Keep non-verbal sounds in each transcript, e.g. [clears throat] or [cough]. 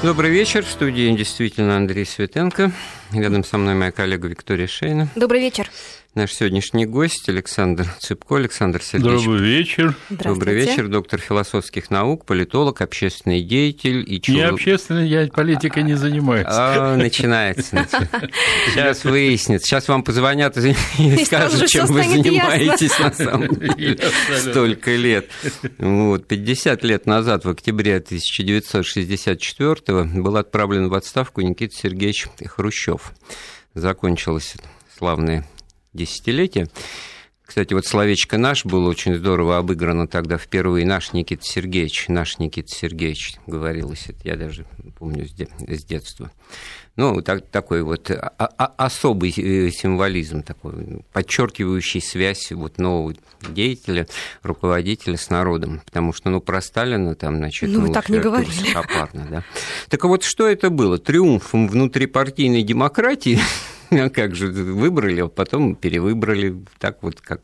Добрый вечер. В студии действительно Андрей Светенко. Рядом со мной моя коллега Виктория Шейна. Добрый вечер. Наш сегодняшний гость Александр Цыпко. Александр Сергеевич. Добрый вечер. Добрый вечер. Доктор философских наук, политолог, общественный деятель. И чего... Не общественный, я политикой не занимаюсь. А, начинается. Сейчас выяснится. Сейчас вам позвонят и скажут, чем вы занимаетесь на самом [laughs] деле. Столько лет. Вот, 50 лет назад, в октябре 1964 был отправлен в отставку Никита Сергеевич Хрущев. Закончилась славная десятилетия. Кстати, вот словечко «наш» было очень здорово обыграно тогда впервые. «Наш Никита Сергеевич», «наш Никита Сергеевич» говорилось. Это я даже помню с детства. Ну, так, такой вот особый э, символизм, такой, подчеркивающий связь вот нового деятеля, руководителя с народом. Потому что, ну, про Сталина там, значит... Ну, ну так не говорили. да. Так вот, что это было? Триумфом внутрипартийной демократии [laughs] а как же, выбрали, а потом перевыбрали, так вот, как,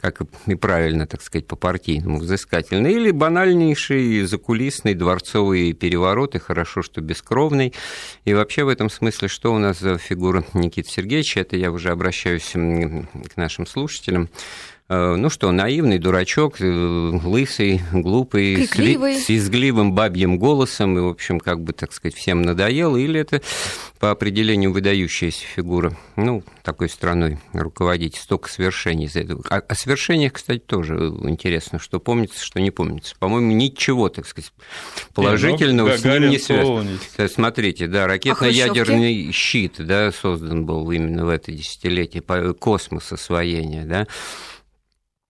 как и правильно, так сказать, по-партийному, взыскательно. Или банальнейший закулисный дворцовый переворот, и хорошо, что бескровный. И вообще в этом смысле, что у нас за фигура Никиты Сергеевича, это я уже обращаюсь к нашим слушателям. Э, ну что, наивный дурачок, э, лысый, глупый, Крикливый. с визгливым бабьим голосом, и, в общем, как бы, так сказать, всем надоел, или это по определению выдающаяся фигура, ну, такой страной руководить, столько свершений за это. О, о свершениях, кстати, тоже интересно, что помнится, что не помнится. По-моему, ничего, так сказать, положительного не, с ним не связано. Смотрите, да, ракетно-ядерный а щит, да, создан был именно в это десятилетие, космос освоения, да,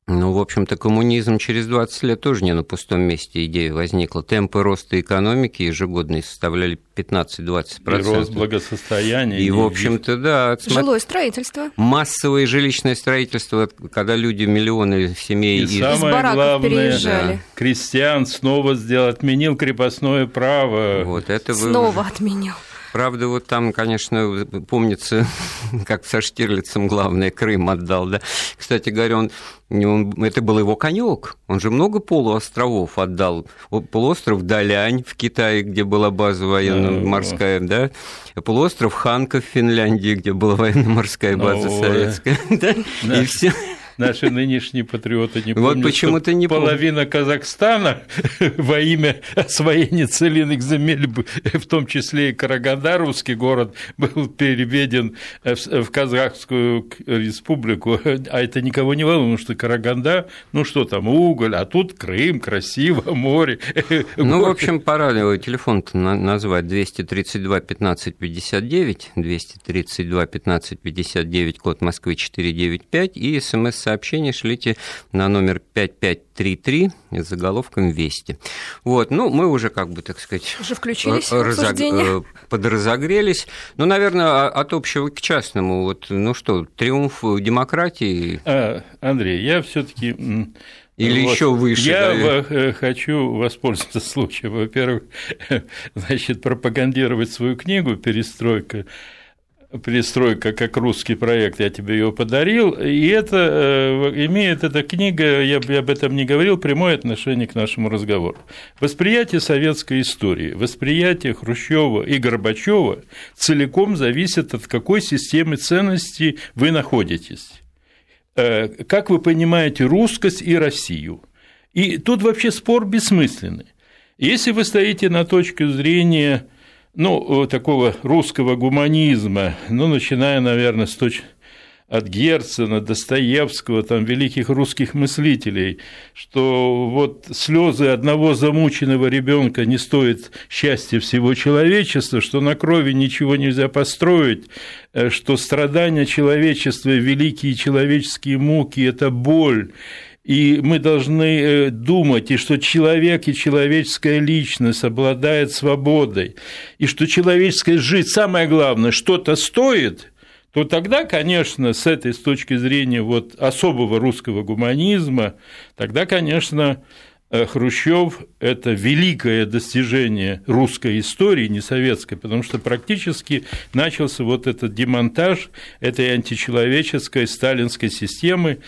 ну, в общем-то, коммунизм через 20 лет тоже не на пустом месте идея возникла. Темпы роста экономики ежегодные составляли 15-20%. И рост благосостояния. И, в общем-то, да. Жилое строительство. Массовое жилищное строительство, когда люди, миллионы семей и из, самое из главное, переезжали. Да. крестьян снова сделал, отменил крепостное право. Вот это снова вы... отменил. Правда, вот там, конечно, помнится, [laughs] как со Штирлицем главное, Крым отдал, да. Кстати говоря, он, он, это был его конек. Он же много полуостровов отдал. Полуостров Далянь в Китае, где была база военно-морская, да. Полуостров Ханка в Финляндии, где была военно-морская база советская. [laughs] Да? И все наши нынешние патриоты не помнят, вот почему-то не половина Казахстана [laughs] во имя освоения целинных земель, в том числе и Карагандаровский город, был переведен в Казахскую республику, а это никого не волнует, потому что Караганда, ну что там, уголь, а тут Крым, красиво, [laughs] море. Ну, в общем, пора телефон назвать. 232 15 59, 232 15 59, код Москвы 495 и смс сообщение шлите на номер 5533 с заголовком «Вести». Вот, ну, мы уже, как бы, так сказать... Уже включились разог... Э, подразогрелись. Ну, наверное, от общего к частному. Вот, ну что, триумф демократии... А, Андрей, я все таки или вот. еще выше. Я да? Э, хочу воспользоваться случаем. Во-первых, [laughs] значит, пропагандировать свою книгу «Перестройка перестройка как русский проект, я тебе ее подарил, и это э, имеет эта книга, я бы об этом не говорил, прямое отношение к нашему разговору. Восприятие советской истории, восприятие Хрущева и Горбачева целиком зависит от какой системы ценностей вы находитесь. Э, как вы понимаете русскость и Россию? И тут вообще спор бессмысленный. Если вы стоите на точке зрения ну, такого русского гуманизма, ну, начиная, наверное, с точки от Герцена, Достоевского, там, великих русских мыслителей, что вот слезы одного замученного ребенка не стоят счастья всего человечества, что на крови ничего нельзя построить, э, что страдания человечества, великие человеческие муки – это боль, и мы должны э, думать, и что человек и человеческая личность обладает свободой, и что человеческая жизнь, самое главное, что-то стоит, то тогда, конечно, с этой с точки зрения вот особого русского гуманизма, тогда, конечно, э, Хрущев – это великое достижение русской истории, не советской, потому что практически начался вот этот демонтаж этой античеловеческой сталинской системы,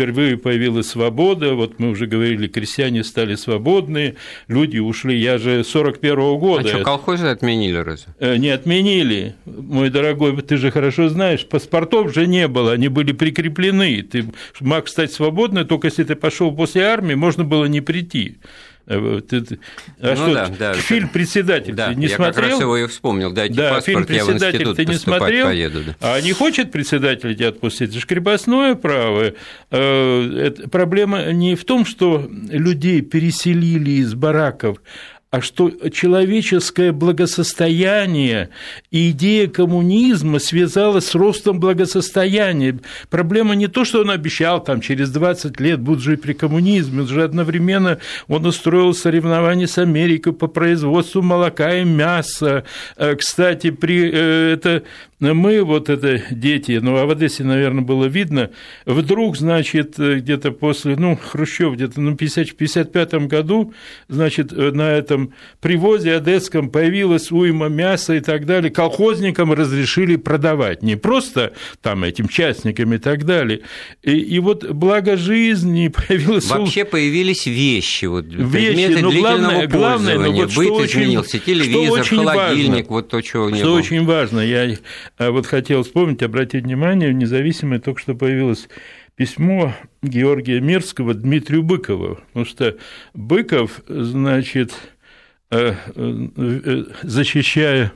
впервые появилась свобода, вот мы уже говорили, крестьяне стали свободны, люди ушли, я же 41-го года. А что, колхозы отменили разве? Э, не отменили, мой дорогой, ты же хорошо знаешь, паспортов же не было, они были прикреплены, ты мог стать свободным, только если ты пошел после армии, можно было не прийти. Э, ты, а ну, что, да, да, фильм «Председатель» да, ты не я смотрел? Я как раз его и вспомнил. Дайте да, паспорт, фильм «Председатель» ты не смотрел? Поеду, да. А не хочет председатель тебя отпустить? Это же крепостное право. Э, это, проблема не в том, что людей переселили из бараков, а что человеческое благосостояние и идея коммунизма связалась с ростом благосостояния. Проблема не то, что он обещал, там, через 20 лет будут жить при коммунизме, уже одновременно он устроил соревнования с Америкой по производству молока и мяса. Э, кстати, при, э, это мы, вот это дети, ну, а в Одессе, наверное, было видно, вдруг, значит, где-то после, ну, Хрущев где-то ну, в 55 году, значит, на этом привозе одесском появилась уйма мяса и так далее, колхозникам разрешили продавать, не просто там этим частникам и так далее. И, и вот благо жизни [laughs] появилось... Вообще появились вещи, вот, вещи, но главное, главное, но вот Быт что изменился, очень, телевизор, что холодильник, важно, вот то, чего не что было. очень важно, я вот хотел вспомнить, обратить внимание, независимое только что появилось письмо Георгия Мирского Дмитрию Быкову, потому что Быков, значит, э, э, защищая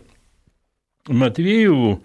Матвееву,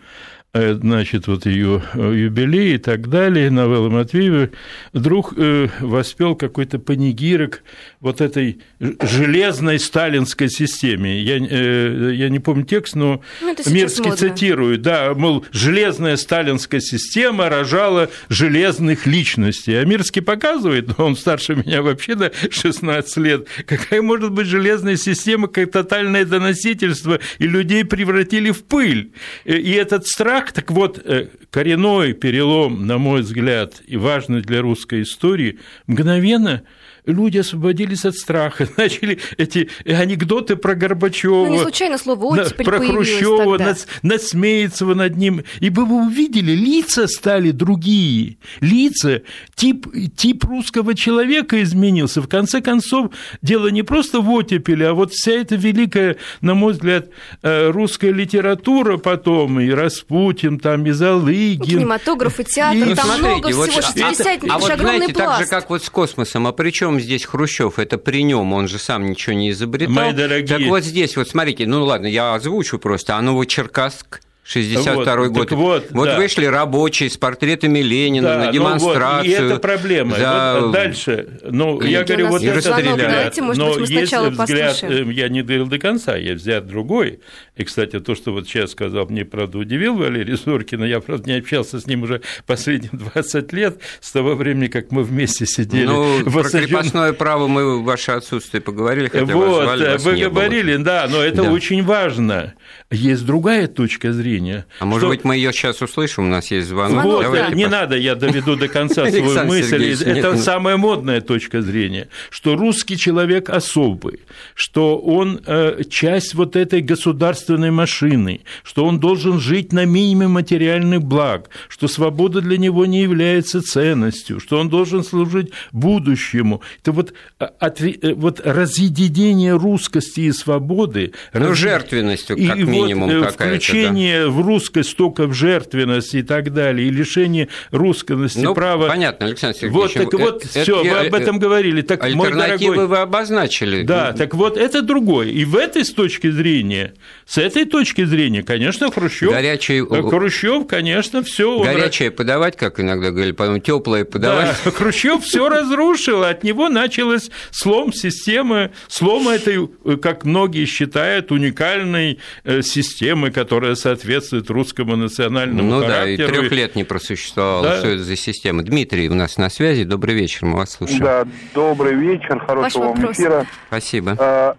Э, значит, вот ее э, юбилей и так далее, новелла Матвеева, вдруг э, воспел какой-то панигирок вот этой железной сталинской системе. Я, я не помню текст, но ну, Мирский цитирует, да, мол, железная сталинская система рожала железных личностей. А Мирский показывает, он старше меня вообще на 16 лет, какая может быть железная система, как тотальное доносительство, и людей превратили в пыль. И этот страх так, так вот, э, коренной перелом, на мой взгляд, и важный для русской истории, мгновенно – люди освободились от страха, [laughs] начали эти анекдоты про Горбачева. Ну, не случайно слово «оттепель» Про Хрущева, над, насмеяться над ним. И бы вы увидели, лица стали другие. Лица, тип, тип русского человека изменился. В конце концов, дело не просто в оттепели, а вот вся эта великая, на мой взгляд, э, русская литература потом, и Распутин, там, и Залыгин. Кинематограф и театр, и... там смотрите, много вот, всего, 60 а, а вот, знаете, пласт. так же, как вот с космосом, а при чем здесь Хрущев? Это при нем, он же сам ничего не изобретал. Мои дорогие. Так вот здесь, вот смотрите, ну ладно, я озвучу просто, а Новочеркасск 62 вот, год. Вот, вот да. вышли рабочие с портретами Ленина да, на демонстрацию. Ну вот, и это проблема. За... Вот дальше. Ну, и я говорю, вот это взгляд, но быть, есть взгляд, послушаем. Э, я не говорил до конца, я взгляд другой. И, кстати, то, что вот сейчас сказал, мне, правда, удивил Валерий Зоркин, я, правда, не общался с ним уже последние [laughs] 20 лет, с того времени, как мы вместе сидели. Ну, в про крепостное право мы в ваше отсутствие поговорили, хотя вот, вас звали, вас вы говорили, было. да, но это да. очень важно. Есть другая точка зрения. А может быть, мы ее сейчас услышим, у нас есть звонок. Вот, Давайте не по... надо, я доведу до конца [laughs] свою мысль. Это самая модная точка зрения, что русский человек особый, что он э, часть вот этой государственной машины, что он должен жить на минимуме материальных благ, что свобода для него не является ценностью, что он должен служить будущему. Это вот, э, от, э, вот разъединение русскости и свободы. Ну, раз... жертвенностью, как и минимум, вот включение да. в русскость только в жертвенность и так далее, и лишение русскости ну, права. Понятно, Александр Сергеевич. Вот, так вот, все, вы об этом говорили. Так, альтернативы мой дорогой, вы обозначили. Да, так вот, это другое. И в этой с точки зрения, с этой точки зрения, конечно, Хрущев. Горячий... Хрущев, конечно, все. Горячее он... подавать, как иногда говорили, потом теплое подавать. Да, [laughs] Хрущев все разрушил, от него началось слом системы, слом этой, как многие считают, уникальной э, системы, которая соответствует русскому национальному ну, характеру. Ну да, и трех лет не просуществовало. Да. Что это за система? Дмитрий у нас на связи. Добрый вечер, мы вас слушаем. Да, добрый вечер, хорошего вам эфира. Спасибо. А,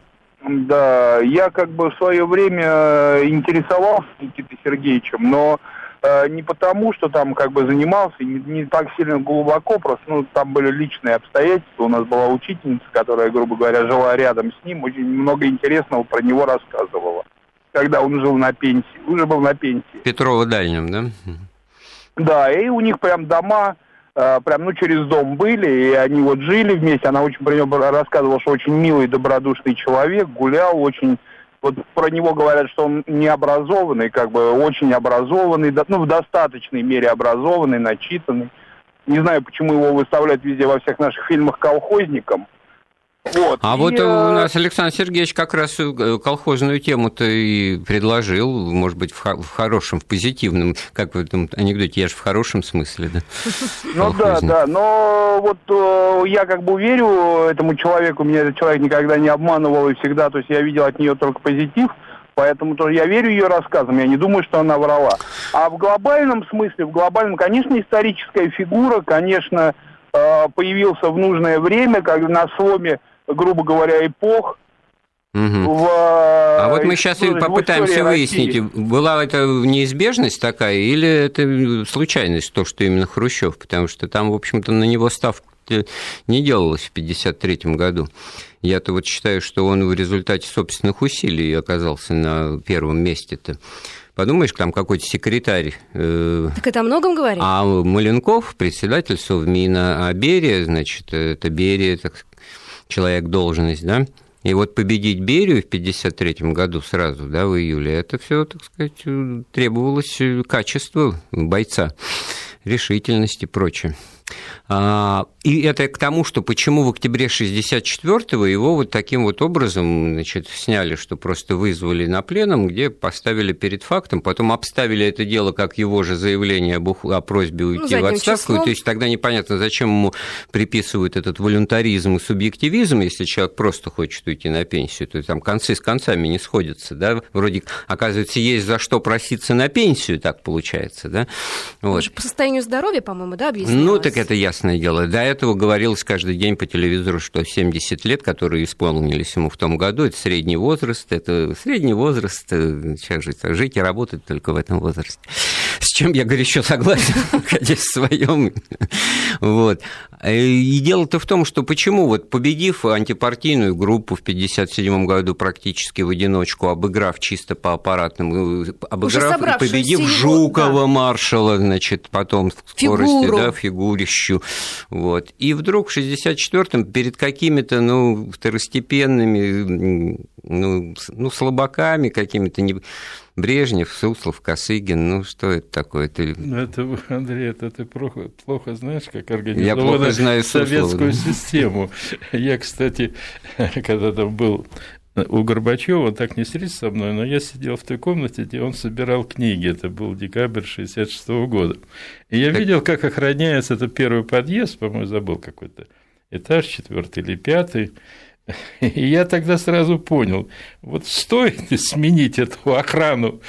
да, я как бы в свое время интересовался Никитой Сергеевичем, но э, не потому, что там как бы занимался, не, не так сильно глубоко, просто ну, там были личные обстоятельства. У нас была учительница, которая, грубо говоря, жила рядом с ним, очень много интересного про него рассказывала когда он жил на пенсии, уже был на пенсии. Петрова Дальнем, да? Да, и у них прям дома э, прям, ну, через дом были, и они вот жили вместе. Она очень про него рассказывала, что очень милый, добродушный человек, гулял очень... Вот про него говорят, что он необразованный, как бы очень образованный, ну, в достаточной мере образованный, начитанный. Не знаю, почему его выставляют везде во всех наших фильмах колхозником. Вот. А и, вот у э, нас Александр Сергеевич как раз э, колхозную тему-то и предложил, может быть, в, в хорошем, в позитивном, как в этом анекдоте, я же в хорошем смысле, да? Ну да, да, но вот э, я как бы верю этому человеку, меня этот человек никогда не обманывал и всегда, то есть я видел от нее только позитив, поэтому тоже я верю ее рассказам, я не думаю, что она врала. А в глобальном смысле, в глобальном, конечно, историческая фигура, конечно, появился в нужное время, как на сломе грубо говоря, эпох. Угу. В, а вот мы сейчас в, попытаемся выяснить, России. была это неизбежность такая или это случайность, то, что именно Хрущев, потому что там, в общем-то, на него ставка не делалась в 1953 году. Я-то вот считаю, что он в результате собственных усилий оказался на первом месте-то. Подумаешь, там какой-то секретарь. Э, так это о многом говорит. А Маленков, председатель Совмина, а Берия, значит, это Берия, так человек должность, да, и вот победить Берию в 1953 году сразу, да, в июле, это все, так сказать, требовалось качество бойца, решительности и прочее. А, и это к тому, что почему в октябре 64-го его вот таким вот образом значит, сняли, что просто вызвали на пленум, где поставили перед фактом, потом обставили это дело как его же заявление об, о просьбе уйти ну, в отставку. Числом. То есть тогда непонятно, зачем ему приписывают этот волюнтаризм и субъективизм, если человек просто хочет уйти на пенсию. То есть там концы с концами не сходятся. Да? Вроде, оказывается, есть за что проситься на пенсию, так получается. Да? Вот. По состоянию здоровья, по-моему, да, объяснилось? Ну, так это ясное дело. До этого говорилось каждый день по телевизору, что 70 лет, которые исполнились ему в том году, это средний возраст, это средний возраст, э, сейчас жить, жить и работать только в этом возрасте. С чем я горячо согласен, [laughs] находясь в своем. Вот. И дело-то в том, что почему, вот победив антипартийную группу в 1957 году практически в одиночку, обыграв чисто по аппаратным, э, обыграв, победив Жукова, да. маршала, значит, потом в скорости, Фигуру. да, фигурищу, вот. И вдруг в 64-м перед какими-то, ну, второстепенными, ну, ну слабаками какими-то, не... Брежнев, Суслов, Косыгин, ну что это такое? Ты... Ну, это, Андрей, это ты плохо, плохо знаешь, как организована Я плохо знаю советскую Суслова, да. систему. Я, кстати, когда там был у Горбачева, он так не встретился со мной, но я сидел в той комнате, где он собирал книги, это был декабрь 66 года. И я так... видел, как охраняется этот первый подъезд, по-моему, забыл какой-то этаж, четвертый или пятый, и я тогда сразу понял, вот стоит сменить эту охрану,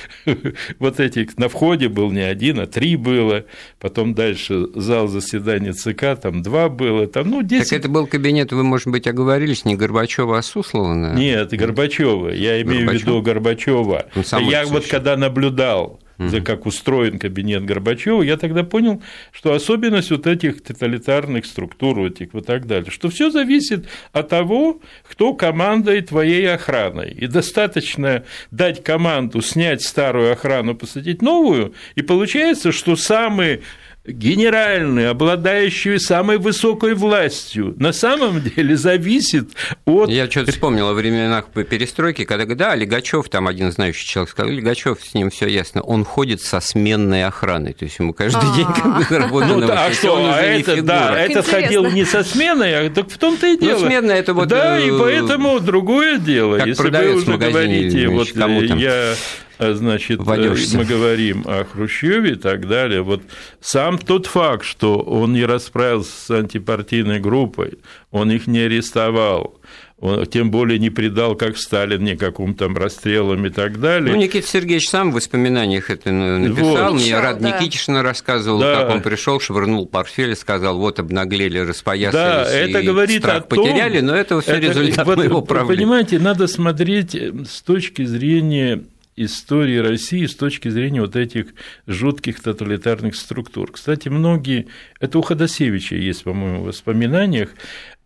вот этих, на входе был не один, а три было, потом дальше зал заседания ЦК, там два было, там, ну, 10... Так это был кабинет, вы, может быть, оговорились, не Горбачева, а Суслова? Нет, Горбачева, я имею Горбачев? в виду Горбачева. Я вот когда наблюдал за как устроен кабинет Горбачева, я тогда понял, что особенность вот этих тоталитарных структур, этих вот так далее, что все зависит от того, кто командует твоей охраной. И достаточно дать команду снять старую охрану, посадить новую, и получается, что самый генеральный, обладающий самой высокой властью, на самом деле зависит от... Я что-то вспомнил о временах перестройки, когда, да, Лигачев, там один знающий человек сказал, Лигачев, с ним все ясно, он ходит со сменной охраной, то есть ему каждый день как бы работа Ну, а что, а это, да, этот ходил не со сменой, а так в том-то и ну, дело. Ну, сменная это вот... Да, и э, поэтому другое дело. Если вы уже говорите, вот я а, значит, э, Водёшься. мы говорим о Хрущеве и так далее, вот сам тот факт, что он не расправился с антипартийной группой, он их не арестовал, он тем более не предал, как Сталин, никаким там расстрелам и так далее. Ну, Никита Сергеевич сам в воспоминаниях это написал. Вот. Мне Рад да. Никитишна рассказывал, да. как он пришел, швырнул портфель и сказал, вот обнаглели, распоясались да, это и говорит страх о том, потеряли, но это все результат вот, моего правления. Понимаете, надо смотреть с точки зрения истории России с точки зрения вот этих жутких тоталитарных структур. Кстати, многие, это у Ходосевича есть, по-моему, в воспоминаниях,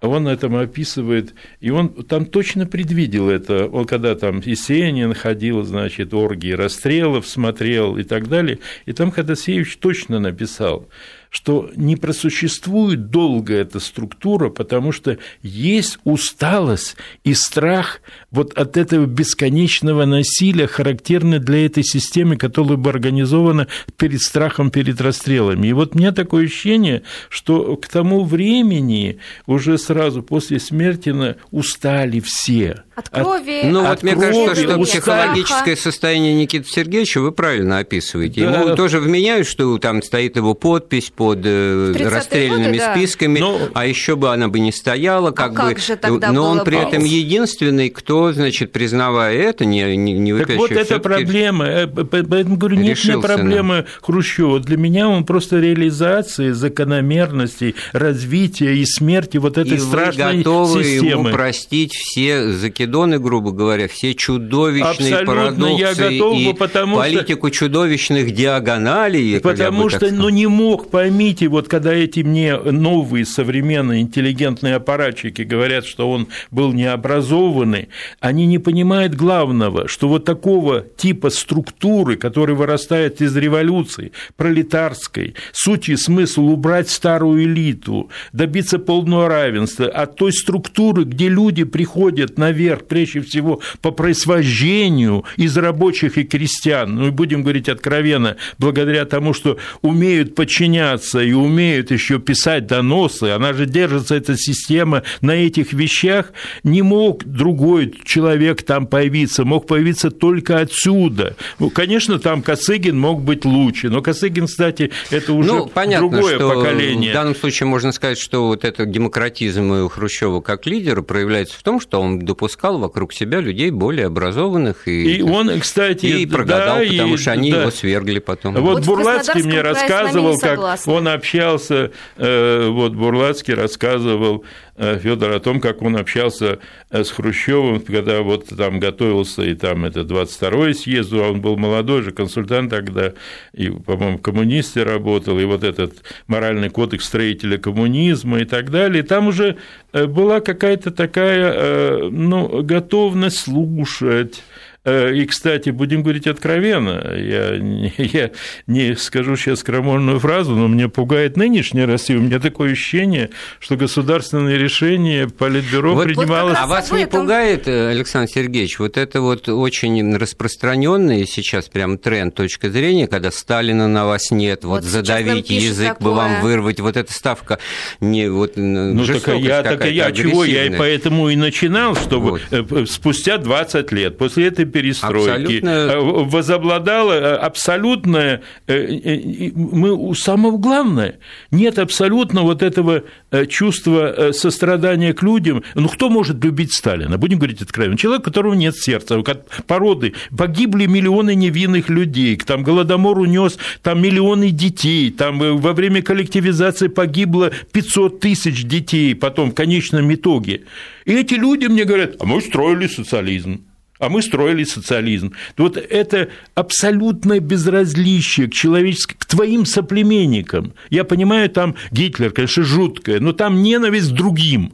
он этом описывает, и он там точно предвидел это. Он когда там Есенин ходил, значит, оргии расстрелов смотрел и так далее, и там Ходосевич точно написал, что не просуществует долго эта структура, потому что есть усталость и страх вот от этого бесконечного насилия, характерный для этой системы, которая бы организована перед страхом перед расстрелами. И вот у меня такое ощущение, что к тому времени уже сразу после смерти устали все. От крови. Ну, от вот мне крови, кажется, что устали. психологическое состояние Никиты Сергеевича вы правильно описываете. Да. Ему тоже вменяют, что там стоит его подпись под э, расстрельными годы, списками, да. а еще бы она бы не стояла, как а бы. Как же тогда но он при этом единственный, кто, значит, признавая это, не, не, не Так вот эта проблема, э, поэтому говорю, нет не проблемы на... Хрущева. Для меня он просто реализация закономерностей развития и смерти вот этой и страшной вы готовы системы. ему простить все закидоны, грубо говоря, все чудовищные Абсолютно парадоксы я готов, и потому политику что... чудовищных диагоналей. Потому что, ну, не мог, поймите, вот когда эти мне новые современные интеллигентные аппаратчики говорят, что он был необразованный, они не понимают главного, что вот такого типа структуры, которая вырастает из революции, пролетарской, суть и смысл убрать старую элиту, добиться полного равенства, от той структуры, где люди приходят наверх, прежде всего, по происхождению из рабочих и крестьян, ну и будем говорить откровенно, благодаря тому, что умеют подчиняться и умеют еще писать доносы, она же держится, эта система, на этих вещах, не мог другой человек там появиться, мог появиться только отсюда. Ну, конечно, там Косыгин мог быть лучше, но Косыгин, кстати, это уже ну, понятно, другое что поколение. В данном случае можно сказать, что вот этот демократизм у Хрущева как лидера проявляется в том, что он допускал вокруг себя людей более образованных и, и он, кстати, и прогадал, да, потому и, что они да. его свергли потом. Вот, вот Бурлацкий мне рассказывал, как он общался, э, вот Бурлацкий рассказывал Э, Федор о том, как он общался э, с Хрущевым, когда вот там готовился, и там это 22-й съезд, а он был молодой же консультант тогда, и, по-моему, в коммунисте работал, и вот этот моральный кодекс строителя коммунизма и так далее. И там уже была какая-то такая ну, готовность слушать, и, кстати, будем говорить откровенно, я, [laughs] я не скажу сейчас крамольную фразу, но меня пугает нынешняя Россия. У меня такое ощущение, что государственные решения Политбюро вот, принималось... Вот а вас не пугает, э, Александр Сергеевич, вот это вот очень распространенный сейчас прям тренд точка зрения, когда Сталина на вас нет, вот, вот задавить язык такое. бы вам вырвать, вот эта ставка не вот ну, так я, так я чего я и поэтому и начинал, чтобы вот. спустя 20 лет после этой перестройки, абсолютно... Э, возобладало э, абсолютное, э, мы самое главное, нет абсолютно вот этого чувства сострадания к людям. Ну, кто может любить Сталина? Будем говорить откровенно. Человек, у которого нет сердца, породы. Погибли миллионы невинных людей, там Голодомор унес там миллионы детей, там во время коллективизации погибло 500 тысяч детей потом в конечном итоге. И эти люди мне говорят, а мы строили социализм а мы строили социализм. Вот это абсолютное безразличие к человеческим, к твоим соплеменникам. Я понимаю, там Гитлер, конечно, жуткое, но там ненависть к другим.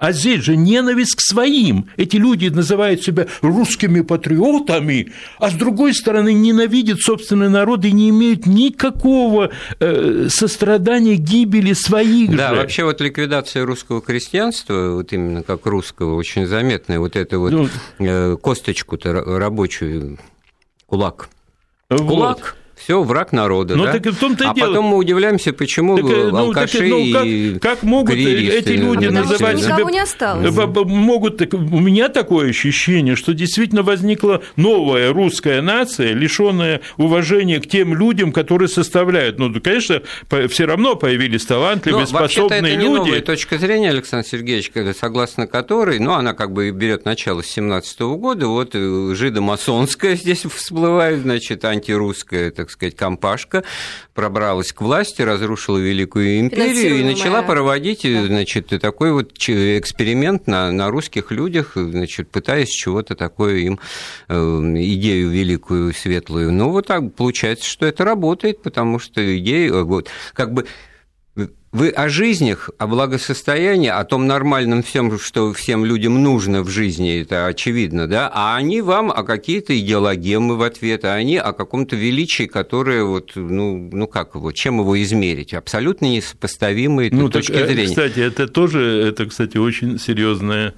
А здесь же ненависть к своим. Эти люди называют себя русскими патриотами, а с другой стороны ненавидят собственный народ и не имеют никакого э, сострадания гибели своих да, же. вообще вот ликвидация русского крестьянства, вот именно как русского, очень заметная, вот это вот ну, э, косточку-то рабочую, кулак. Вот. Все, враг народа. Ну, да? так в том-то а дело. потом мы удивляемся, почему так, ну, алкаши так, ну, как, и как могут эти люди а называть себя... не осталось. Могут, так, у меня такое ощущение, что действительно возникла новая русская нация, лишенная уважения к тем людям, которые составляют. Ну, конечно, все равно появились талантливые, Но, способные это люди. Не новая точка зрения, Александр Сергеевич, согласно которой, ну, она как бы берет начало с 17 года, вот э, жидомасонская [laughs] здесь всплывает, значит, антирусская, так сказать, компашка пробралась к власти, разрушила Великую империю и начала проводить да. значит, такой вот эксперимент на, на русских людях, значит, пытаясь чего-то такое им, э, идею великую, светлую. Ну, вот так получается, что это работает, потому что идея, вот, как бы вы о жизнях, о благосостоянии, о том нормальном всем, что всем людям нужно в жизни, это очевидно, да, а они вам о какие-то идеологемы в ответ, а они о каком-то величии, которое вот, ну, ну как его, чем его измерить? Абсолютно несопоставимые ну, точки так, э, зрения. Кстати, это тоже, это, кстати, очень серьезная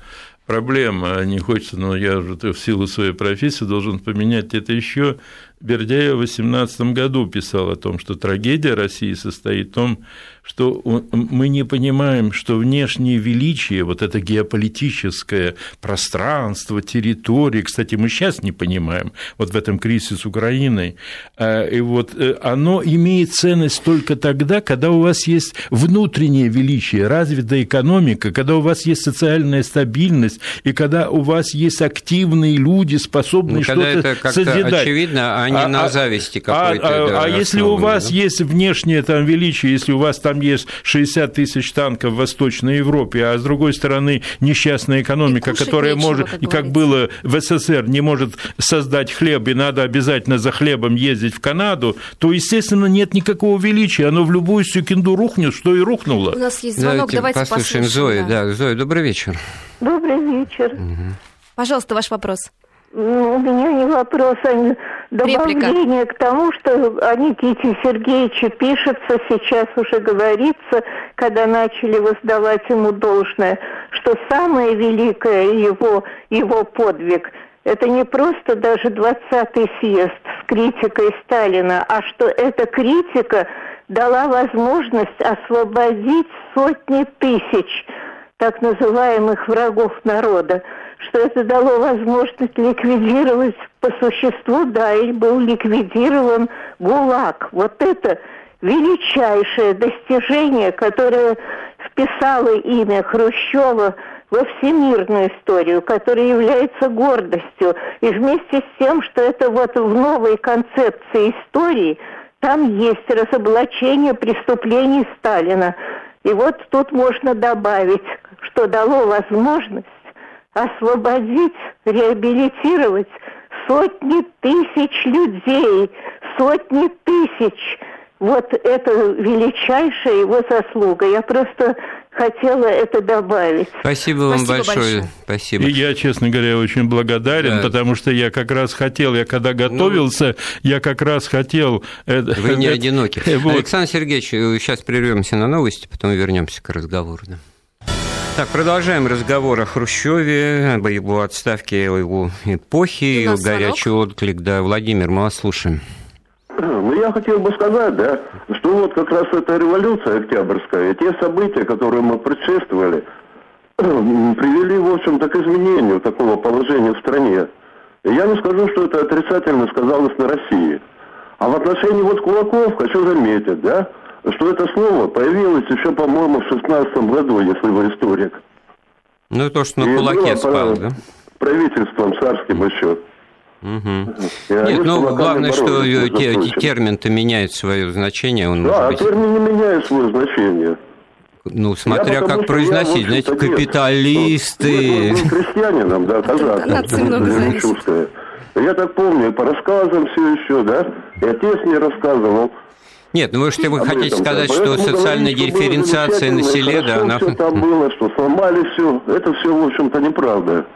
проблема. Не хочется, но я уже в силу своей профессии должен поменять это еще Бердяев в 18 году писал о том, что трагедия России состоит в том, что мы не понимаем, что внешнее величие, вот это геополитическое пространство, территории, кстати, мы сейчас не понимаем, вот в этом кризисе с Украиной, а, и вот э, оно имеет ценность только тогда, когда у вас есть внутреннее величие, развитая экономика, когда у вас есть социальная стабильность, и когда у вас есть активные люди, способные ну, что-то созидать. очевидно, а не а, на а, зависти какой-то. А, да, а если у вас да? есть внешнее там величие, если у вас там есть 60 тысяч танков в Восточной Европе, а с другой стороны несчастная экономика, которая нечего, может, как, как было в СССР, не может создать хлеб, и надо обязательно за хлебом ездить в Канаду, то, естественно, нет никакого величия. Оно в любую секунду рухнет, что и рухнуло. У нас есть звонок, давайте, давайте послушаем, послушаем Зои. Да. да, Зоя, добрый вечер. Добрый вечер. Угу. Пожалуйста, ваш вопрос. Ну, у меня не вопрос, а добавление Реплика. к тому, что о Никите Сергеевиче пишется, сейчас уже говорится, когда начали воздавать ему должное, что самое великое его, его подвиг – это не просто даже 20-й съезд с критикой Сталина, а что эта критика дала возможность освободить сотни тысяч так называемых врагов народа что это дало возможность ликвидировать по существу, да, и был ликвидирован ГУЛАГ. Вот это величайшее достижение, которое вписало имя Хрущева во всемирную историю, которая является гордостью. И вместе с тем, что это вот в новой концепции истории, там есть разоблачение преступлений Сталина. И вот тут можно добавить, что дало возможность освободить, реабилитировать сотни тысяч людей, сотни тысяч. Вот это величайшая его заслуга. Я просто хотела это добавить. Спасибо вам Спасибо большое. большое. Спасибо. И я, честно говоря, очень благодарен, да. потому что я как раз хотел, я когда готовился, ну, я как раз хотел... Вы не одиноки. Вот. Александр Сергеевич, сейчас прервемся на новости, потом вернемся к разговору. Да. Так, продолжаем разговор о Хрущеве, об его отставке, о его эпохе, горячий звонок. отклик. Да, Владимир, мы вас слушаем. Ну, я хотел бы сказать, да, что вот как раз эта революция октябрьская, те события, которые мы предшествовали, [clears throat] привели, в общем-то, к изменению такого положения в стране. И я не скажу, что это отрицательно сказалось на России. А в отношении вот кулаков хочу заметить, да, что это слово появилось еще, по-моему, в 16 году, если вы историк. Ну, то, что на кулаке спал, да? Правительством царским еще. Угу. Нет, ну главное, что термин-то меняет свое значение. Он да, быть... термин не меняет свое значение. Ну, смотря я как произносить, знаете, капиталисты. Ну, крестьянином, да, казак. Я так помню, по рассказам все еще, да, и отец мне рассказывал, нет, ну вы что вы хотите сказать, что социальная дифференциация на селе, да, она... Все там было, что сломали все, это все, в общем-то, неправда.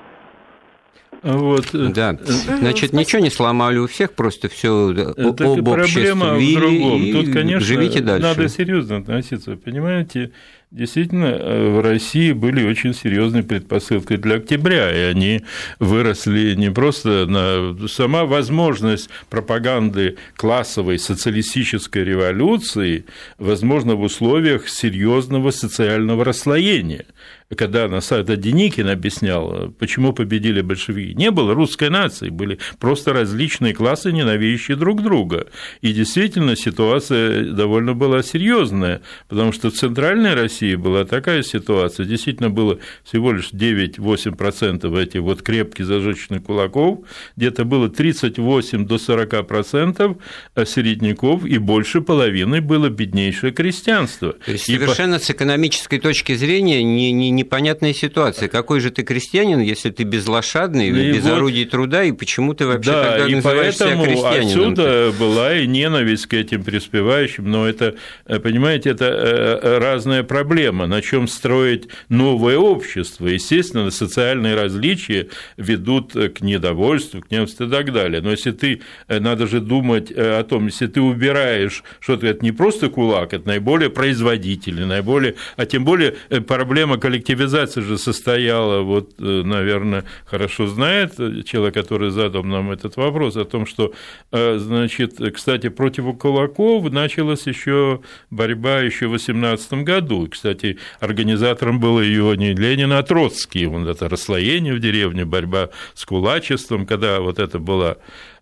Вот. Э, да, э, значит, ничего не сломали у всех, просто все об проблема в другом. Тут, конечно, живите дальше. надо серьезно относиться, понимаете? Действительно, э, в России были очень серьезные предпосылки для октября, и они выросли не просто на сама возможность пропаганды классовой социалистической революции, возможно, в условиях серьезного социального расслоения когда на сайте Деникин объяснял, почему победили большевики. Не было русской нации, были просто различные классы, ненавидящие друг друга. И действительно ситуация довольно была серьезная, потому что в Центральной России была такая ситуация, действительно было всего лишь 9-8% этих вот крепких зажечных кулаков, где-то было 38 до 40% середняков, и больше половины было беднейшее крестьянство. То есть и совершенно по... с экономической точки зрения не, не, непонятная ситуация. Какой же ты крестьянин, если ты безлошадный, и без вот, орудий труда, и почему ты вообще да, тогда и называешь себя крестьянином? отсюда была и ненависть к этим преуспевающим, но это, э, понимаете, это э, разная проблема, на чем строить новое общество. Естественно, социальные различия ведут к недовольству, к ненависти и так далее. Но если ты, надо же думать о том, если ты убираешь что-то, это не просто кулак, это наиболее производительный, наиболее, а тем более проблема коллективизации же состояла, вот, наверное, хорошо знает человек, который задал нам этот вопрос, о том, что, значит, кстати, против кулаков началась еще борьба еще в 18 году. Кстати, организатором был ее не Ленин, а Троцкий. Вот это расслоение в деревне, борьба с кулачеством, когда вот это была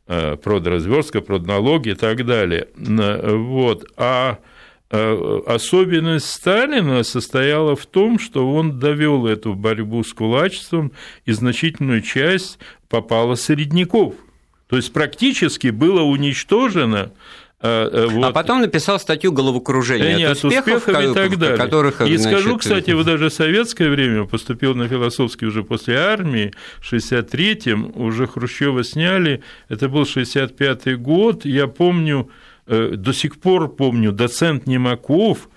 продразверстка, продналоги и так далее. Вот. А Э, особенность Сталина состояла в том, что он довел эту борьбу с кулачеством, и значительную часть попала середняков. То есть практически было уничтожено э, э, вот. А потом написал статью головокружения Нет, от успехов, успехов и так далее. Которых, и значит... скажу, кстати, [laughs] вот даже в советское время поступил на философский уже после армии, в 63-м уже Хрущева сняли, это был 65-й год, я помню, до сих пор помню, доцент Немаков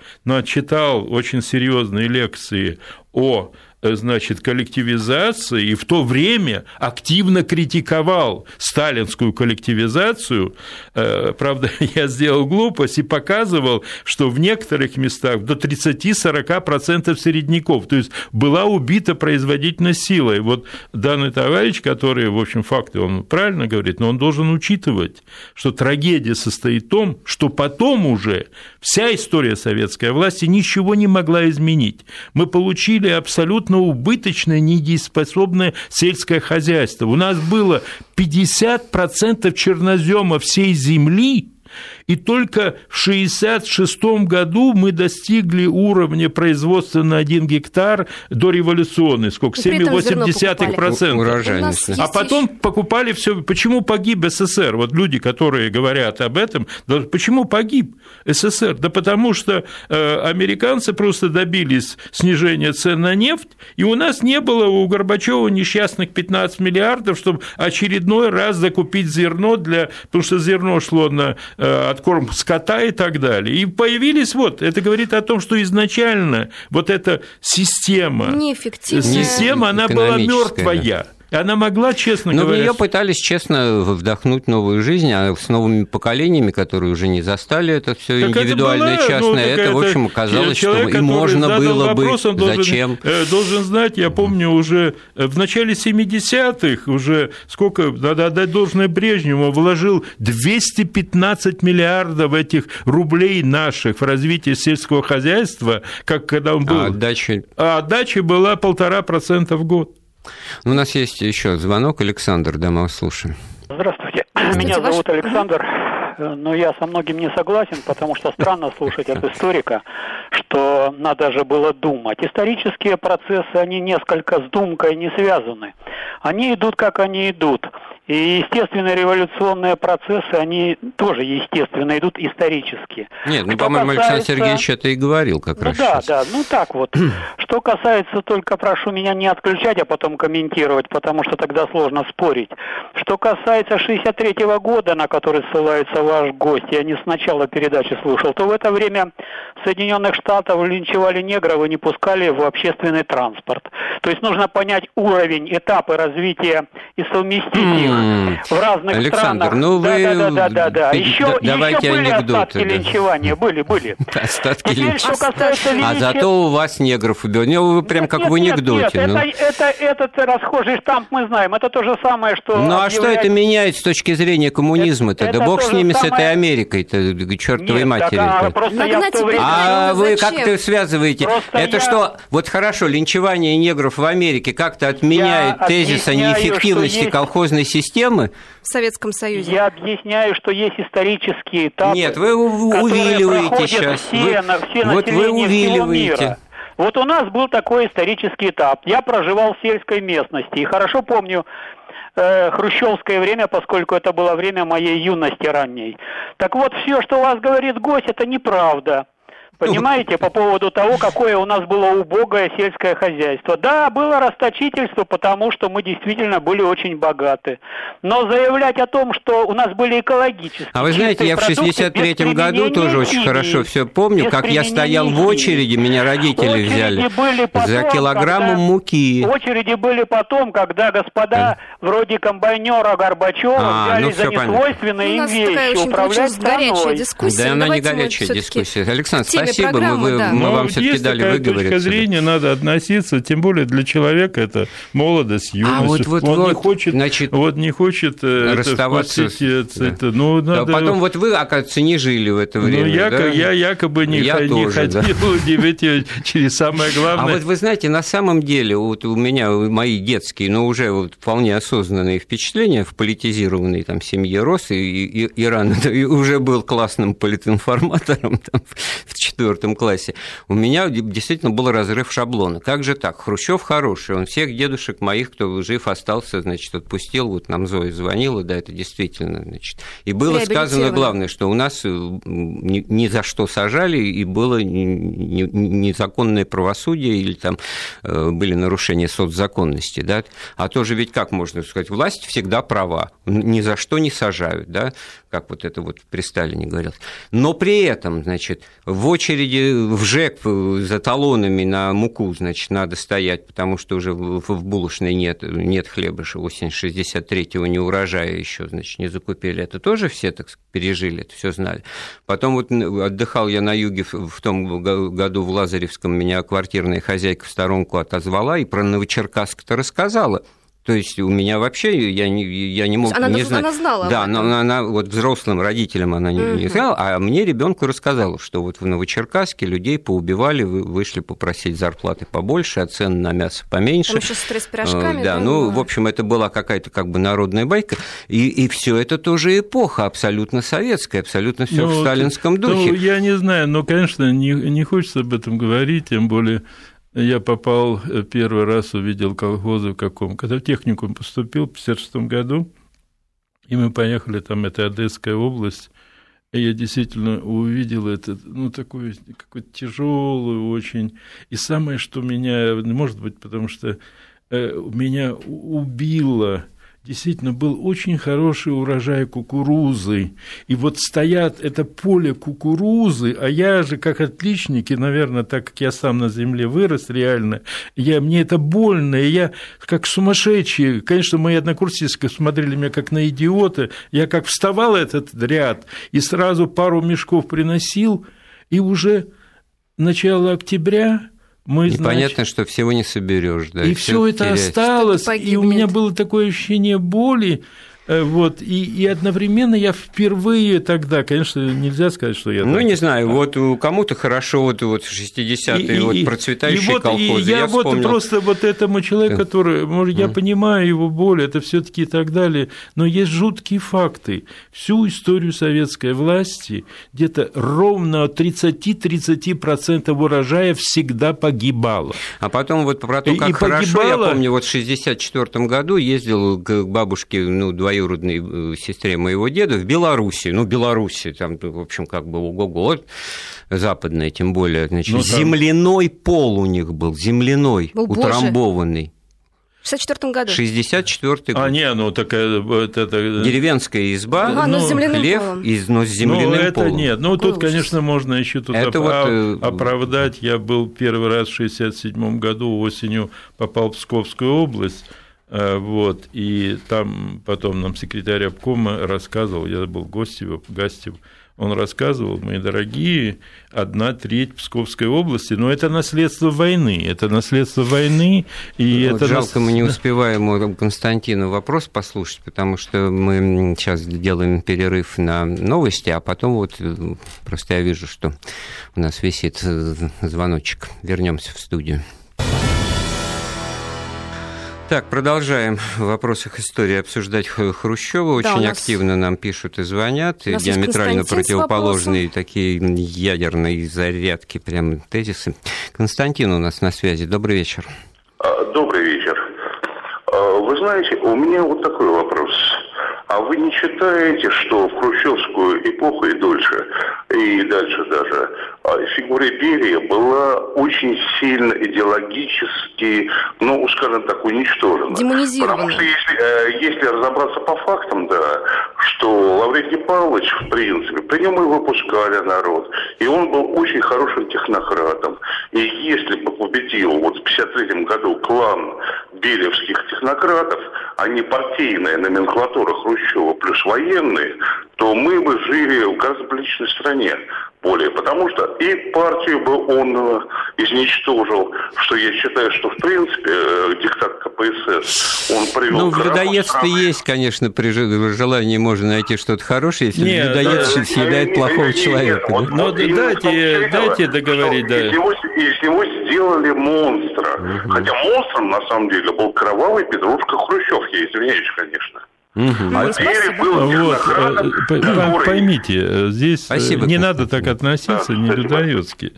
читал очень серьезные лекции о Э, значит, коллективизации и в то время активно критиковал сталинскую коллективизацию. Э, правда, [laughs] я сделал глупость и показывал, что в некоторых местах до 30-40% середняков, то есть была убита производительность силой. Вот данный товарищ, который, в общем, факты он правильно говорит, но он должен учитывать, что трагедия состоит в том, что потом уже вся история советской власти ничего не могла изменить. Мы получили абсолютно абсолютно убыточное, недееспособное сельское хозяйство. У нас было 50% чернозема всей земли, и только в 1966 году мы достигли уровня производства на 1 гектар до революционной, сколько, 7,8%. А потом покупали все. Почему погиб СССР? Вот люди, которые говорят об этом, почему погиб СССР? Да потому что э, американцы просто добились снижения цен на нефть, и у нас не было у Горбачева несчастных 15 миллиардов, чтобы очередной раз закупить зерно для... Потому что зерно шло на э, откорм скота и так далее. И появились вот, это говорит о том, что изначально вот эта система, система, она была мертвая. Да. Она могла, честно Но говоря... Но в нее пытались, честно, вдохнуть новую жизнь, а с новыми поколениями, которые уже не застали это все индивидуальное, это было, частное, ну, это, в общем, оказалось, человек, что и можно было вопрос, бы... Должен, Зачем? Э, должен знать, я помню, уже в начале 70-х, уже сколько, надо отдать должное Брежневу, вложил 215 миллиардов этих рублей наших в развитие сельского хозяйства, как когда он был... А отдача? А отдача была полтора процента в год. У нас есть еще звонок. Александр, да, мы вас слушаем. Здравствуйте. Здравствуйте. Меня зовут Александр, но я со многим не согласен, потому что странно слушать от историка, что надо же было думать. Исторические процессы, они несколько с думкой не связаны. Они идут, как они идут. И естественные революционные процессы, они тоже естественно идут исторически. Нет, ну, по-моему, касается... Александр Сергеевич это и говорил как ну, раз Да, сейчас. да, ну так вот. [clears throat] Что касается, только прошу меня не отключать, а потом комментировать, потому что тогда сложно спорить. Что касается 63-го года, на который ссылается ваш гость, я не с начала передачи слушал, то в это время Соединенных Штатов линчевали негров и не пускали в общественный транспорт. То есть нужно понять уровень, этапы развития и совместить их в разных Александр, странах. ну вы... Да, да, да, да, да. Еще, Давайте еще были анекдоты, остатки да. линчевания, были, были. [laughs] Остатки линчевания. А зато у вас негров убили. Ну, вы прям как в анекдоте. Нет, ну. это, это, этот расхожий штамп мы знаем. Это то же самое, что... Ну, а что это меняет с точки зрения коммунизма-то? Да бог с ними, с этой Америкой-то, чертовой матери. А вы как-то связываете? Это что, вот хорошо, линчевание негров в Америке как-то отменяет тезис о неэффективности колхозной системы? Системы. В Советском Союзе. Я объясняю, что есть исторические этапы. Нет, вы увиливаете сейчас. Все, вы, на, все вот вы увиливаете. Вот у нас был такой исторический этап. Я проживал в сельской местности и хорошо помню э, хрущевское время, поскольку это было время моей юности ранней. Так вот, все, что у вас говорит гость, это неправда. Понимаете, по поводу того, [laughs] какое у нас было убогое сельское хозяйство. Да, было расточительство, потому что мы действительно были очень богаты. Но заявлять о том, что у нас были экологические А вы знаете, я в 63-м году тоже очень хорошо все помню, как я стоял в очереди, меня родители очереди взяли были потом, за килограммом когда, муки. Очереди были потом, когда господа да. вроде комбайнера Горбачева а, взяли ну, за несвойственные им вещи управлять страной. Да, она не горячая дискуссия. Александр, спасибо, мы, вы, да. мы вам все-таки дали выговориться. точка зрения, надо относиться, тем более для человека это молодость, юность. А вот, вот, Он вот, не хочет, значит, вот не хочет э, расставаться это, с... да. это, ну, надо... да, Потом вот вы, оказывается, не жили в это ну, время, ну, я, да? я якобы не, я не тоже, ходил да. эти, через самое главное. А вот вы знаете, на самом деле, вот у меня мои детские, но уже вот вполне осознанные впечатления в политизированной там семье рос, и, и, и рано и уже был классным политинформатором там, в четвертом классе, у меня действительно был разрыв шаблона. Как же так? Хрущев хороший, он всех дедушек моих, кто жив остался, значит, отпустил, вот нам Зоя звонила, да, это действительно, значит. И было сказано главное, что у нас э, ни, ни за что сажали, и было незаконное правосудие, или там э, были нарушения соцзаконности, да, а тоже ведь как можно сказать, власть всегда права, ни за что не сажают, да, как вот это вот при Сталине говорилось. Но при этом, значит, в очереди в ЖЭК за талонами на муку, значит, надо стоять, потому что уже в булочной нет, нет хлеба, что осень 63-го не урожая еще, значит, не закупили. Это тоже все так пережили, это все знали. Потом вот отдыхал я на юге в том году в Лазаревском, меня квартирная хозяйка в сторонку отозвала и про Новочеркасск-то рассказала. То есть у меня вообще я не, я не мог она, не знать. Она знала. Да, но она, она вот взрослым родителям она не, не знала, а мне ребенку рассказала, что вот в Новочеркасске людей поубивали, вышли попросить зарплаты побольше, а цены на мясо поменьше. Там еще стресс с пирожками. Да, да, ну, в общем, это была какая-то как бы народная байка. И, и все это тоже эпоха абсолютно советская, абсолютно все ну, в сталинском ну, духе. Ну, я не знаю, но, конечно, не, не хочется об этом говорить, тем более я попал э, первый раз, увидел колхозы в каком, когда в техникум поступил в 56 году, и мы поехали, там это Одесская область, и я действительно увидел это, ну, такую какую-то тяжелую очень. И самое, что меня, может быть, потому что э, меня убило действительно был очень хороший урожай кукурузы. И вот стоят это поле кукурузы, а я же как отличник, и, наверное, так как я сам на земле вырос реально, я, мне это больно, и я как сумасшедший, конечно, мои однокурсники смотрели меня как на идиота, я как вставал этот ряд и сразу пару мешков приносил, и уже начало октября мы, Непонятно, значит, что всего не соберешь, да. И, и все это терять. осталось, и у меня было такое ощущение боли, вот, и, и одновременно я впервые тогда, конечно, нельзя сказать, что я... Ну, так, не знаю, вот кому-то хорошо, вот, вот 60-е, вот процветающие и вот, колхозы. И я, я вот вспомнил... просто вот этому человеку, который, может, я понимаю его боль, это все таки и так далее, но есть жуткие факты. Всю историю советской власти где-то ровно от 30-30% урожая всегда погибало. А потом вот про то, как и хорошо, погибало... я помню, вот в 64 году ездил к бабушке, ну, двоюродной двоюродной э, сестре моего деда в Беларуси. Ну, Беларуси, там, в общем, как бы ого-го, западная, тем более, значит, ну, там... земляной пол у них был, земляной, О, утрамбованный. В 64 году. 64 год. А, не, ну такая... Это, это... Деревенская изба, ага, ну, но хлеб, из, но с земляным ну, это полом. нет, ну тут, конечно, можно еще тут это оправ... вот... Э, оправдать. Я был первый раз в 67 году осенью, попал в Псковскую область, Э, вот, и там потом нам секретарь обкома рассказывал, я был Гостев, Гастев, он рассказывал, мои дорогие, одна треть Псковской области, но это наследство войны, это наследство войны, и вот это... Жалко, нас... мы не успеваем у Константина вопрос послушать, потому что мы сейчас делаем перерыв на новости, а потом вот просто я вижу, что у нас висит звоночек. Вернемся в студию. Так, продолжаем в вопросах истории обсуждать Хрущева. Очень да, активно нам пишут и звонят, и диаметрально противоположные такие ядерные зарядки, прям тезисы. Константин у нас на связи. Добрый вечер. А, добрый вечер. А, вы знаете, у меня вот такой вопрос. А вы не считаете, что в хрущевскую эпоху и дольше и дальше даже, фигура Берия была очень сильно идеологически, ну, скажем так, уничтожена. Демонизирована. Потому что если, э, если разобраться по фактам, да, что Лаврентий Павлович, в принципе, при нем и выпускали народ, и он был очень хорошим технократом. И если бы победил вот в 1953 году клан беревских технократов, а не партийная номенклатура Хрущева плюс военные, то мы бы жили в гораздо приличной стране более. Потому что и партию бы он э, изничтожил, что я считаю, что в принципе э, диктат КПСС он привел Ну, в людоедстве страны. есть, конечно, при желании можно найти что-то хорошее, если Нет, людоедство да, съедает нет, плохого нет, нет, человека. вот- да? Ну, вот именно дайте- дайте договорить, да. Из него, из него сделали монстра. Хотя монстром, на самом деле, был кровавый Петрушка Хрущев, я извиняюсь, конечно. А был Вот, который- поймите, э, здесь э, Спасибо, не надо так относиться, Да, не людоедски.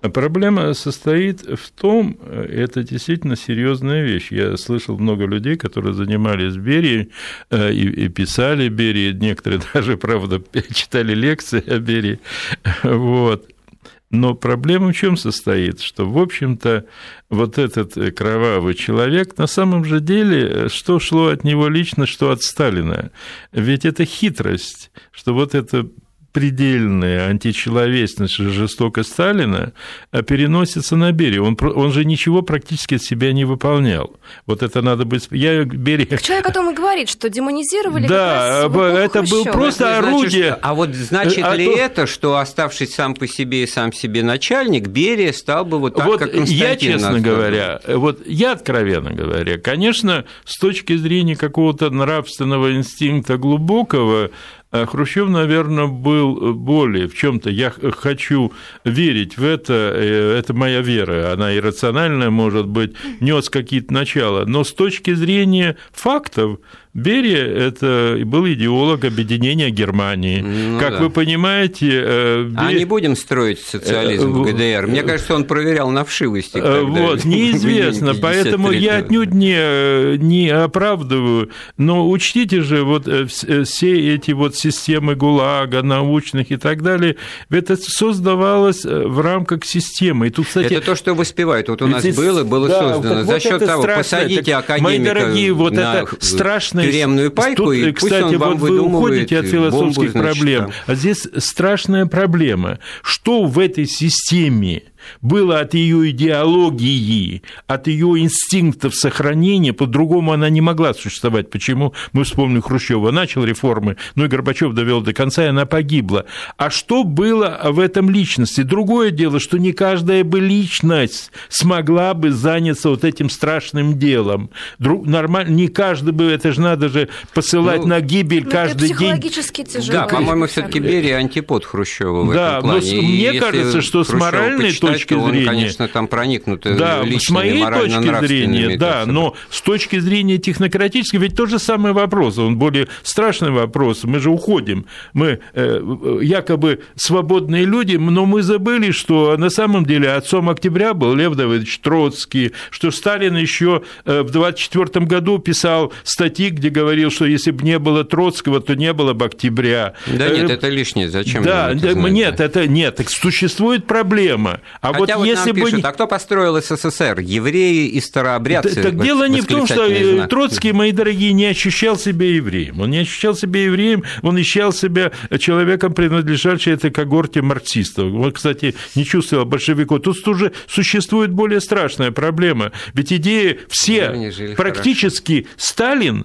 Проблема состоит в том, это действительно серьезная вещь. Я слышал много людей, которые занимались Берией и, и писали Берии, некоторые [laughs] даже, правда, [laughs] читали лекции о Берии. Вот. Но проблема в чем состоит? Что, в общем-то, вот этот э, кровавый человек, на самом же деле, э, что шло от него лично, что от Сталина? Ведь это хитрость, что вот это предельная античеловечность и жестокость Сталина э, переносится на Берию. Он, он же ничего практически от себя не выполнял. Вот это надо быть... Я Берия... Человек о том и говорит, что демонизировали Да, это был просто Значит, орудие. что- а вот значит А ли то- это, что оставшись сам по себе и сам себе начальник, Берия стал бы вот так, вот как Константин я, честно нас говоря, вот я, откровенно говоря, конечно, с точки зрения какого-то нравственного инстинкта глубокого, Хрущев, наверное, был более в чем-то. Я х- хочу верить в это, э, это моя вера, она иррациональная, может быть, нес какие-то начала. Но с точки зрения фактов, Берия – это был идеолог объединения Германии. Ну как да. вы понимаете, э, А не будем строить социализм в Э, ГДР. Мне кажется, он проверял на вшивости. Э, Вот, в [laughs] неизвестно, поэтому я 53-го. отнюдь не, не оправдываю, но учтите же, вот э, вс- э, все эти вот системы ГУЛАГа, научных и так далее, это создавалось э, в рамках системы. И тут, кстати, Это то, что воспевают. Вот у нас было, было да, создано. За счет того, посадите академика Мои дорогие, вот это страшное... тюремную пайку, Тут, и пусть кстати, он вам вот вы уходите от философских бомбу, значит, проблем. там. А здесь страшная проблема. Что в этой системе было от ее идеологии, от ее инстинктов сохранения, по-другому она не могла существовать. Почему? Мы вспомним Хрущева, начал реформы, ну и Горбачев довел до конца, и она погибла. А что было в этом личности? Другое дело, что не каждая бы личность смогла бы заняться вот этим страшным делом. Друг, нормально, не каждый бы, это же надо же посылать Ну, на гибель Ну, это каждый день. психологически тяжело. Да, по-моему, все-таки Берия антипод Хрущева в Да, этом но плане. с- И мне если кажется, что с моральной почитать, точки он, зрения- конечно, там проникнут э, Да, с моей точки зрения, да, но с точки зрения технократической, ведь тот же самый вопрос, он более страшный вопрос. Мы же уходим, мы э, якобы свободные люди, но мы забыли, что на самом деле отцом октября был Лев Давыдович Троцкий, что Сталин еще э, в 24 году писал статьи, где говорил, что если бы не было Троцкого, то не было бы октября. Да Э, нет, это лишнее. Зачем да, это знать, нет, это нет, так существует проблема. А Хотя вот вот если нам бы пишут, а кто построил СССР? Евреи и старообрядцы? Так Вот дело не в том, что восклицательный э, знак. Троцкий, мои дорогие, не ощущал себя евреем. Он не ощущал себя евреем, он ощущал себя человеком, принадлежащим этой когорте марксистов. Он, кстати, не чувствовал большевиков. Тут уже существует более страшная проблема. Ведь идеи Да, все, практически Сталин э,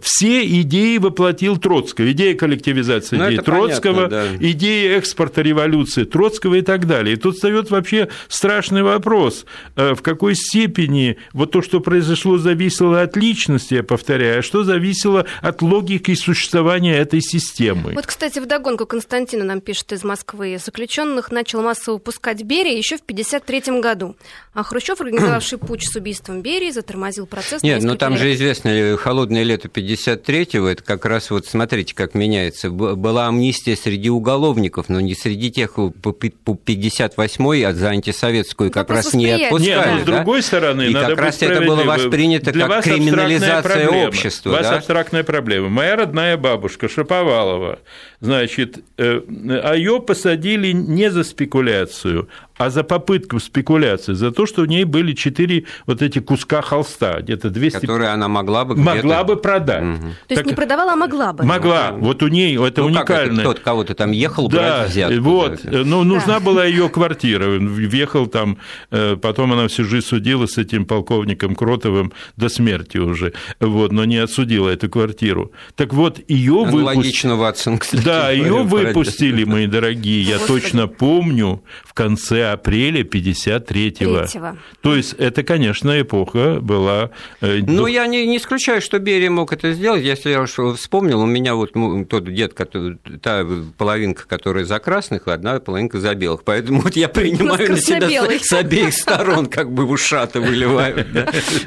все идеи воплотил Троцкого. Идея коллективизации Ну, это Троцкого, понятно, да. идея экспорта революции Троцкого и так далее. И тут встает вообще страшный вопрос, э, в какой степени вот то, что произошло, зависело от личности, я повторяю, а что зависело от логики существования этой системы. Вот, кстати, вдогонку Константина нам пишет из Москвы. Заключенных начал массово выпускать Берия еще в 1953 году. А Хрущев, организовавший путч с убийством Берии, затормозил процесс на Нет, ну несколько там лет. же известная холодная лекция лета 53-го, это как раз вот, смотрите, как меняется. Была амнистия среди уголовников, но не среди тех по 58-й, а за антисоветскую как раз не отпускали. Нет, но с другой стороны, И надо как раз это было воспринято Для как криминализация общества. У вас да? абстрактная проблема. Моя родная бабушка Шаповалова, значит, э, а ее посадили не за спекуляцию, а за попытку спекуляции, за то, что у ней были четыре вот эти куска холста, где-то 200... Которые она могла бы Могла бы продать. Угу. То есть так... не продавала, а могла бы? Могла. Ну, вот у нее это ну, уникально. Кто-то кого-то там ехал да, брать взятку. вот. Да. Ну, нужна да. была ее квартира. Въехал там, э, потом она всю жизнь судила с этим полковником Кротовым до смерти уже, вот, но не отсудила эту квартиру. Так вот, ее выпустили... Ватсон, кстати. Да, ее выпустили, мои дорогие, я точно помню, в конце апреля 53-го. То есть это, конечно, эпоха была... Э, ну, я не, не исключаю, что Берия мог это сделать. Если я уж вспомнил, у меня вот тот дед, который, та половинка, которая за красных, одна половинка за белых. Поэтому вот я принимаю на себя с, с обеих сторон, как бы ушаты выливают.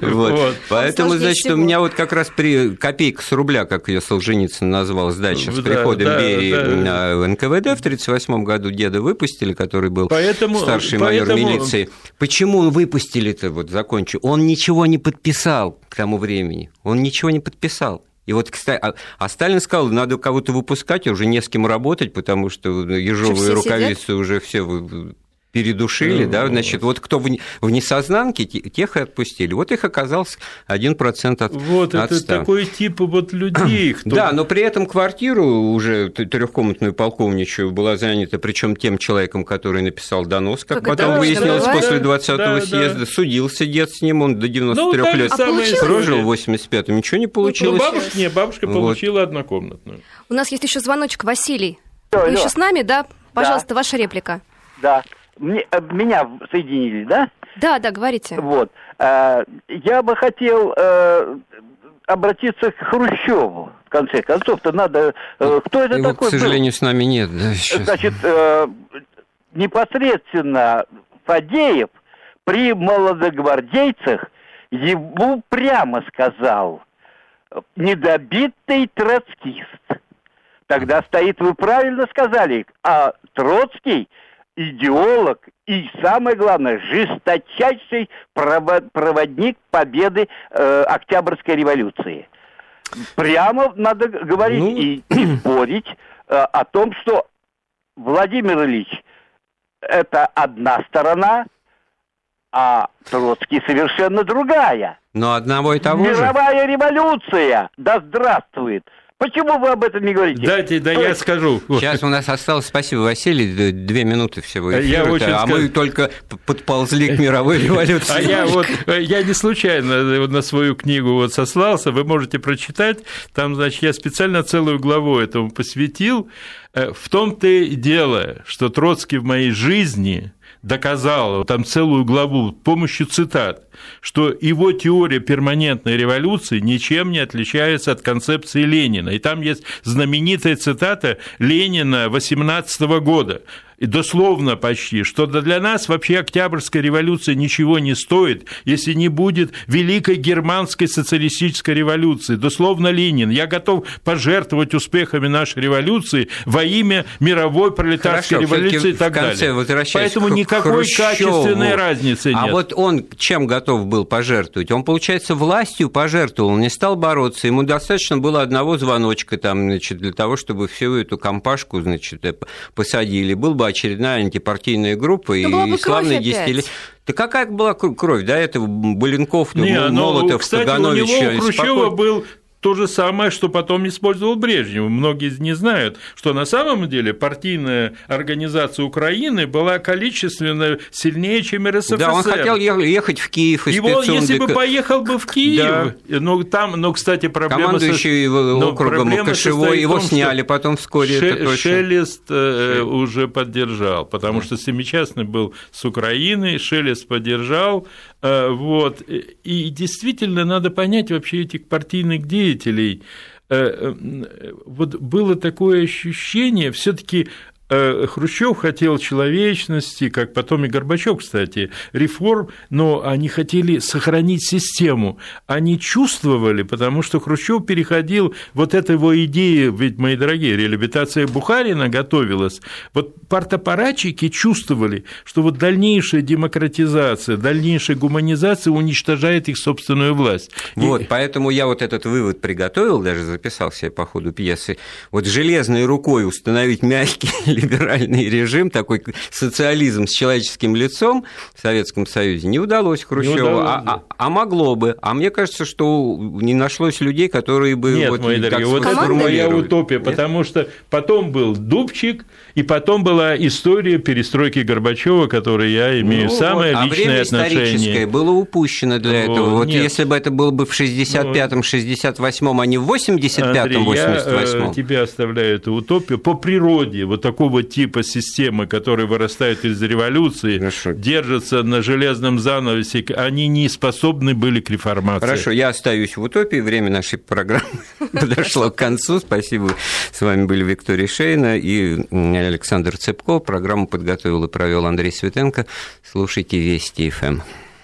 [laughs] Поэтому, значит, у меня вот как раз при копейка с рубля, как ее Солженицын назвал, сдача с приходом Берии в НКВД в 1938 году деда выпустили, который был старший майор милиции. Почему он выпустили-то, вот закончу, он ничего не подписал к тому времени, он ничего не подписал. И вот, кстати, а, а Сталин сказал, надо кого-то выпускать, уже не с кем работать, потому что ежовые рукавицы сидят? уже все передушили, да, ну, значит, вот кто в, в несознанке, тех и отпустили. Вот их оказалось 1% от Вот, от это такой тип вот людей. [clears throat] Кто... Да, но при этом квартиру уже трехкомнатную полковничью была занята, причем тем человеком, который написал донос, как, как потом выяснилось бывает? после 20-го да, съезда, да. судился дед с ним, он до 93 ну, лет а прожил в 85-м, ничего не получилось. Ну, бабушка, не, бабушка вот. получила однокомнатную. У нас есть еще звоночек, Василий. Алло, Вы еще с нами, да? Пожалуйста, да. ваша реплика. Да. Мне, э, меня соединили, да? Да, да, говорите. Вот. Э, я бы хотел э, обратиться к Хрущеву. В конце концов-то надо... Кто это Его, такой? к сожалению, был? с нами нет. Да, сейчас. Значит, непосредственно Фадеев при молодогвардейцах ему прямо сказал недобитый троцкист. Тогда стоит, вы правильно сказали, а Троцкий идеолог и, самое главное, жесточайший проводник победы э, Октябрьской революции. Прямо надо говорить ну... и, и [clears throat] спорить э, о том, что Владимир Ильич это одна сторона, а Троцкий совершенно другая. Но одного и того Мировая же. Мировая революция, да здравствует. Почему вы об этом не говорите? Дайте, да То я есть... скажу. Сейчас у нас осталось, спасибо, Василий, две минуты всего эфира, я очень а сказ... мы только подползли к мировой революции. [laughs] А я вот, я не случайно на свою книгу вот сослался, вы можете прочитать, там, значит, я специально целую главу этому посвятил. Э, в том-то и дело, что Троцкий в моей жизни доказал, там целую главу, помощью цитат, что его теория перманентной революции ничем не отличается от концепции Ленина. И там есть знаменитая цитата Ленина 18 года и дословно почти, что для нас вообще Октябрьская революция ничего не стоит, если не будет Великой Германской социалистической революции. Дословно Ленин. Я готов пожертвовать успехами нашей революции во имя мировой пролетарской Хорошо, революции и так далее. Поэтому никакой Хрущеву. качественной разницы а нет. А вот он чем готов был пожертвовать? Он, получается, властью пожертвовал, не стал бороться. Ему достаточно было одного звоночка там, значит, для того, чтобы всю эту компашку значит, э, посадили. Был бы очередная антипартийная группа ну, и славные десятилетия. Да какая была кровь? До этого Баленков, Не, ну, Молотов, кстати, Каганович. У него у Хрущева спокойно... был то же самое, что потом использовал Брежнев. Многие не знают, что на самом деле партийная организация Украины была количественно сильнее, чем РСФСР. Да, он хотел ехать в Киев из Его, если бы поехал бы в Киев, да. но там, но, кстати, проблема... Командующий со... округом Кошевой, его том, сняли потом вскоре, Ше... это точно. Шелест э, уже поддержал, потому да. что Семичастный был с Украины, Шелест поддержал, вот, и действительно надо понять вообще этих партийных деятелей, Э, э, вот было такое ощущение, все-таки э, Хрущев хотел человечности, как потом и Горбачев, кстати, реформ, но они хотели сохранить систему. Они чувствовали, потому что Хрущев переходил, вот эта его идея, ведь, мои дорогие, реабилитация Бухарина готовилась. Вот партапаратчики чувствовали, что вот дальнейшая демократизация, дальнейшая гуманизация уничтожает их собственную власть. Вот, и... поэтому я вот этот вывод приготовил, даже записал себе по ходу пьесы. Вот железной рукой установить мягкий либеральный режим, такой социализм с человеческим лицом в Советском Союзе не удалось Хрущеву, не удалось, а, да. а, а могло бы. А мне кажется, что не нашлось людей, которые бы... Нет, вот, мои дорогие, вот это моя утопия, Нет? потому что потом был Дубчик, и потом была история перестройки Горбачева, которой я имею ну, самое вот, личное а время отношение. было упущено для этого. О, вот нет. если бы это было бы в 65-м, 68-м, а не в 85-м, 88-м. Я тебе оставляю эту утопию. По природе вот такого типа системы, которые вырастают из революции, Хорошо. держатся на железном занавесе, они не способны были к реформации. Хорошо, я остаюсь в утопии. Время нашей программы [laughs] подошло к концу. Спасибо. С вами были Виктория Шейна и Александр Цепко. Программу подготовил и провел Андрей Светенко. Слушайте Вести ФМ.